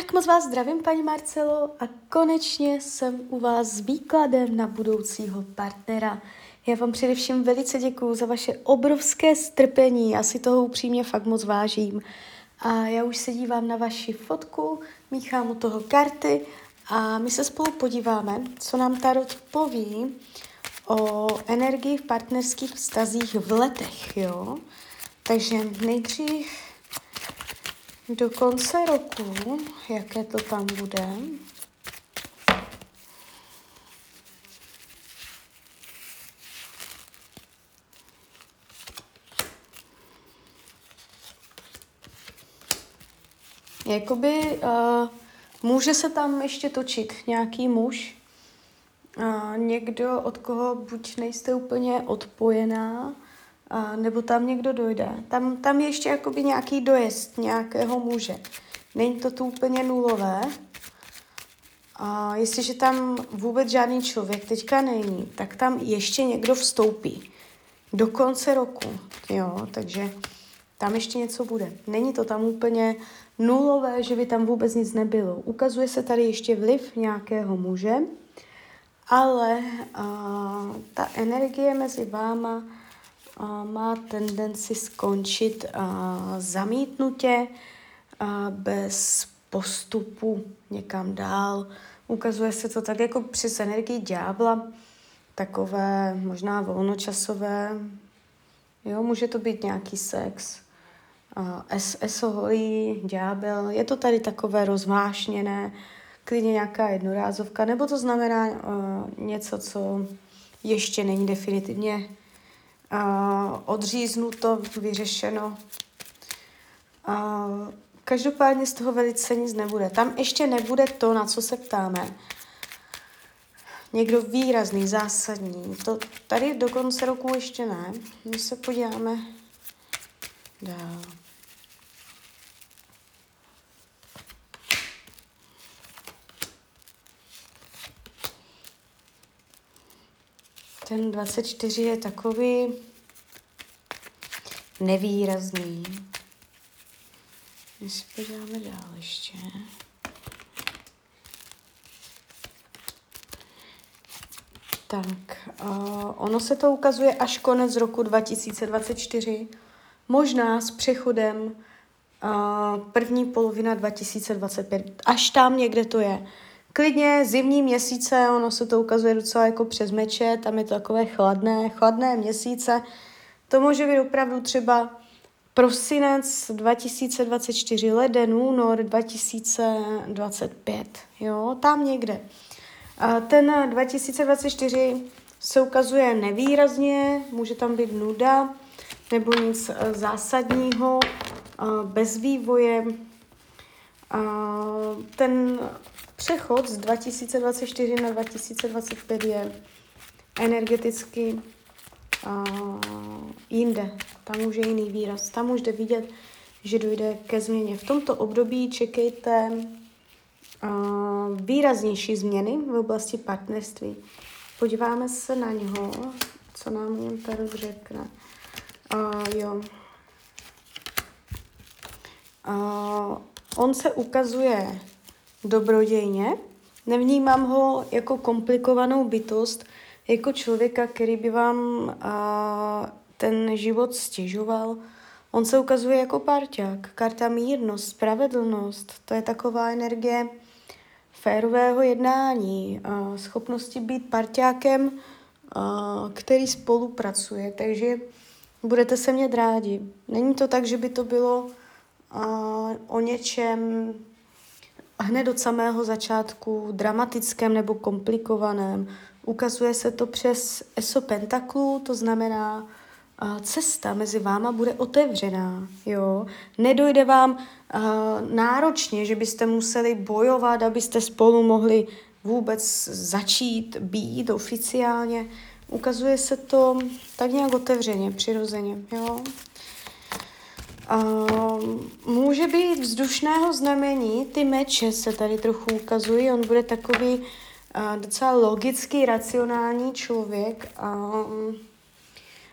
Tak moc vás zdravím, paní Marcelo, a konečně jsem u vás s výkladem na budoucího partnera. Já vám především velice děkuju za vaše obrovské strpení, já si toho upřímně fakt moc vážím. A já už se dívám na vaši fotku, míchám u toho karty a my se spolu podíváme, co nám Tarot poví o energii v partnerských vztazích v letech, jo? Takže nejdřív do konce roku, jaké to tam bude. Jakoby uh, může se tam ještě točit nějaký muž, uh, někdo, od koho buď nejste úplně odpojená, a, nebo tam někdo dojde. Tam, tam je ještě jakoby nějaký dojezd nějakého muže. Není to tu úplně nulové. A jestliže tam vůbec žádný člověk teďka není, tak tam ještě někdo vstoupí. Do konce roku, jo, takže tam ještě něco bude. Není to tam úplně nulové, že by tam vůbec nic nebylo. Ukazuje se tady ještě vliv nějakého muže, ale a, ta energie mezi váma má tendenci skončit zamítnutě, bez postupu někam dál. Ukazuje se to tak jako přes energii ďábla, takové možná volnočasové. Jo, může to být nějaký sex, es, esoholí, ďábel. Je to tady takové rozvášněné, klidně nějaká jednorázovka, nebo to znamená uh, něco, co ještě není definitivně uh, odříznuto, vyřešeno. Uh, každopádně z toho velice nic nebude. Tam ještě nebude to, na co se ptáme. Někdo výrazný, zásadní. To tady do konce roku ještě ne. My se podíváme dál. Ten 24 je takový nevýrazný. My si podíváme dál ještě. Tak, uh, ono se to ukazuje až konec roku 2024, možná s přechodem uh, první polovina 2025, až tam někde to je. Klidně zimní měsíce, ono se to ukazuje docela jako přes meče, tam je to takové chladné, chladné měsíce. To může být opravdu třeba prosinec 2024, leden, únor 2025, jo, tam někde. A ten 2024 se ukazuje nevýrazně, může tam být nuda nebo nic e, zásadního, bez vývoje. Ten Přechod z 2024 na 2025 je energeticky uh, jinde. Tam už je jiný výraz. Tam už jde vidět, že dojde ke změně. V tomto období čekejte uh, výraznější změny v oblasti partnerství. Podíváme se na něho, co nám tady řekne. Uh, jo. Uh, on se ukazuje dobrodějně. Nevnímám ho jako komplikovanou bytost, jako člověka, který by vám a, ten život stěžoval. On se ukazuje jako parťák, karta mírnost, spravedlnost. To je taková energie férového jednání, a schopnosti být parťákem, a, který spolupracuje. Takže budete se mě rádi. Není to tak, že by to bylo a, o něčem hned od samého začátku dramatickém nebo komplikovaném. Ukazuje se to přes ESO Pentaklu, to znamená, cesta mezi váma bude otevřená, jo. Nedojde vám uh, náročně, že byste museli bojovat, abyste spolu mohli vůbec začít být oficiálně. Ukazuje se to tak nějak otevřeně, přirozeně, jo. Uh, může být vzdušného znamení, ty meče se tady trochu ukazují, on bude takový uh, docela logický, racionální člověk, uh,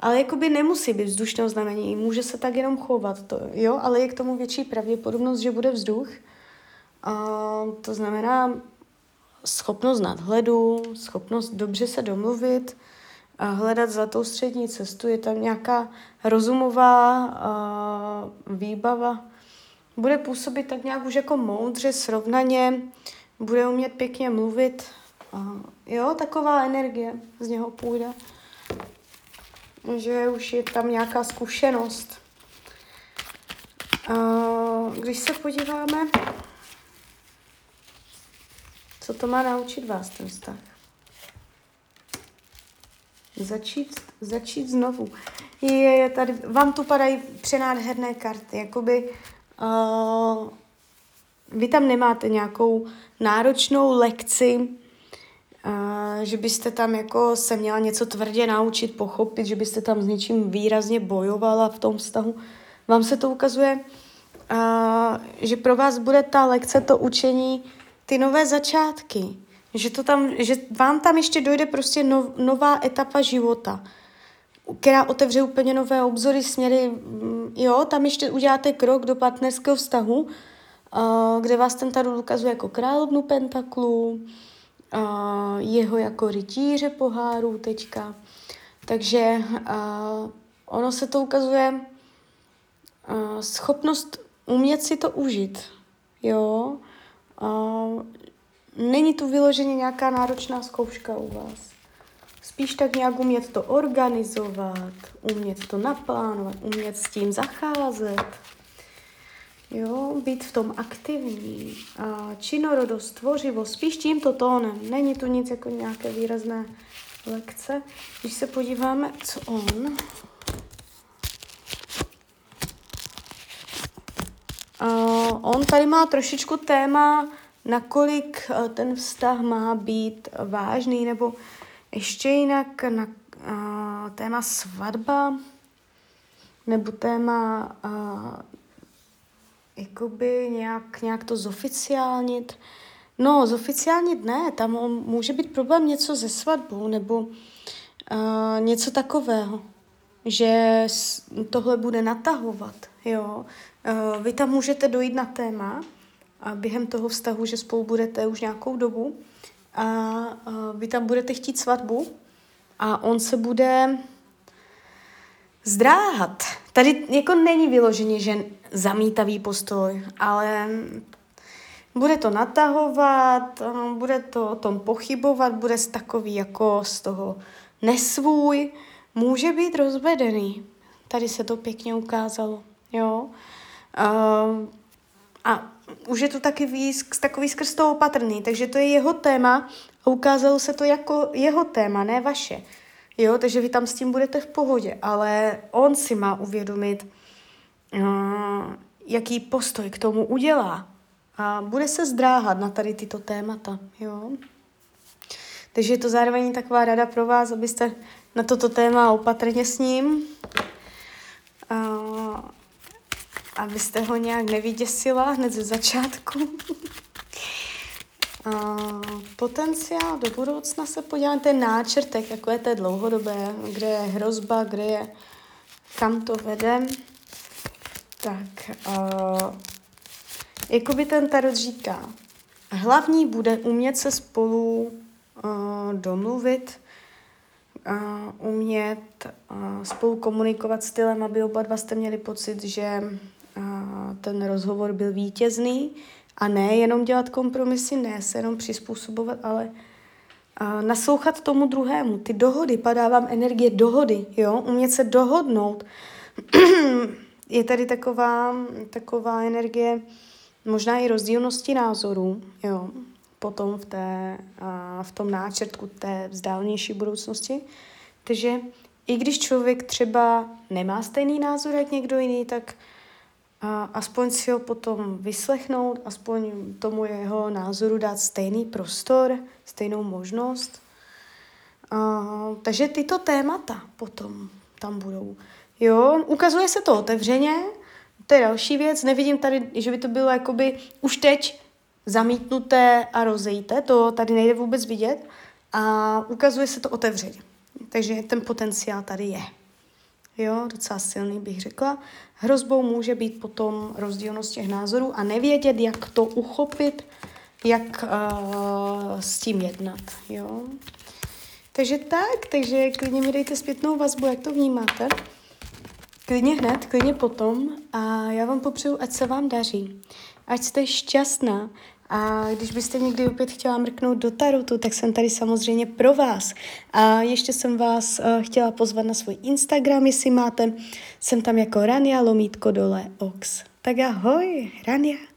ale jakoby nemusí být vzdušného znamení, může se tak jenom chovat, to, jo, ale je k tomu větší pravděpodobnost, že bude vzduch. Uh, to znamená schopnost nadhledu, schopnost dobře se domluvit, hledat zlatou střední cestu. Je tam nějaká rozumová uh, výbava. Bude působit tak nějak už jako moudře, srovnaně, bude umět pěkně mluvit. Uh, jo, taková energie z něho půjde. Že už je tam nějaká zkušenost. Uh, když se podíváme, co to má naučit vás, ten vztah? Začít, začít znovu. Je, je tady, vám tu padají přenádherné karty, jakoby uh, vy tam nemáte nějakou náročnou lekci, uh, že byste tam jako se měla něco tvrdě naučit, pochopit, že byste tam s něčím výrazně bojovala v tom vztahu. Vám se to ukazuje, uh, že pro vás bude ta lekce, to učení, ty nové začátky, že, to tam, že vám tam ještě dojde prostě nov, nová etapa života, která otevře úplně nové obzory, směry, mm, jo, tam ještě uděláte krok do partnerského vztahu, kde vás ten tarot ukazuje jako královnu pentaklu, jeho jako rytíře pohárů teďka. Takže ono se to ukazuje schopnost umět si to užít, jo, Není tu vyloženě nějaká náročná zkouška u vás. Spíš tak nějak umět to organizovat, umět to naplánovat, umět s tím zacházet. Jo, být v tom aktivní. A činorodost, tvořivost, spíš tímto tónem. Není tu nic jako nějaké výrazné lekce. Když se podíváme, co on... Uh, on tady má trošičku téma nakolik eh, ten vztah má být vážný, nebo ještě jinak na uh, téma svatba, nebo téma uh, jakoby nějak, nějak to zoficiálnit. No, zoficiálnit ne, tam může být problém něco ze svatbou, nebo uh, něco takového, že tohle bude natahovat, jo. Uh, vy tam můžete dojít na téma, během toho vztahu, že spolu budete už nějakou dobu a, vy tam budete chtít svatbu a on se bude zdráhat. Tady jako není vyloženě, že zamítavý postoj, ale bude to natahovat, bude to o tom pochybovat, bude takový jako z toho nesvůj, může být rozvedený. Tady se to pěkně ukázalo, jo. A, a už je to taky víc, takový skrz toho opatrný, takže to je jeho téma a ukázalo se to jako jeho téma, ne vaše. Jo, takže vy tam s tím budete v pohodě, ale on si má uvědomit, uh, jaký postoj k tomu udělá. A bude se zdráhat na tady tyto témata, jo. Takže je to zároveň taková rada pro vás, abyste na toto téma opatrně s ním. Abyste ho nějak nevyděsila hned ze začátku. potenciál do budoucna se podíváme, ten náčrtek, jako je to dlouhodobé, kde je hrozba, kde je, kam to vede. Tak, uh, jako by ten tarot říká, hlavní bude umět se spolu uh, domluvit, uh, umět uh, spolu komunikovat stylem, aby oba dva jste měli pocit, že ten rozhovor byl vítězný a ne jenom dělat kompromisy, ne se jenom přizpůsobovat, ale a naslouchat tomu druhému. Ty dohody, padá vám energie dohody, jo, umět se dohodnout. je tady taková, taková energie možná i rozdílnosti názorů, jo, potom v, té, a v tom náčrtku té vzdálenější budoucnosti. Takže i když člověk třeba nemá stejný názor jak někdo jiný, tak a aspoň si ho potom vyslechnout, aspoň tomu jeho názoru dát stejný prostor, stejnou možnost. A, takže tyto témata potom tam budou. Jo, ukazuje se to otevřeně, to je další věc, nevidím tady, že by to bylo jakoby už teď zamítnuté a rozejte, to tady nejde vůbec vidět a ukazuje se to otevřeně. Takže ten potenciál tady je. Jo, docela silný bych řekla. Hrozbou může být potom rozdílnost těch názorů a nevědět, jak to uchopit, jak uh, s tím jednat, jo. Takže tak, takže klidně mi dejte zpětnou vazbu, jak to vnímáte. Klidně hned, klidně potom a já vám popřeju, ať se vám daří. Ať jste šťastná a když byste někdy opět chtěla mrknout do tarotu, tak jsem tady samozřejmě pro vás. A ještě jsem vás uh, chtěla pozvat na svůj Instagram, jestli máte. Jsem tam jako Rania Lomítko dole Ox. Tak ahoj, Rania.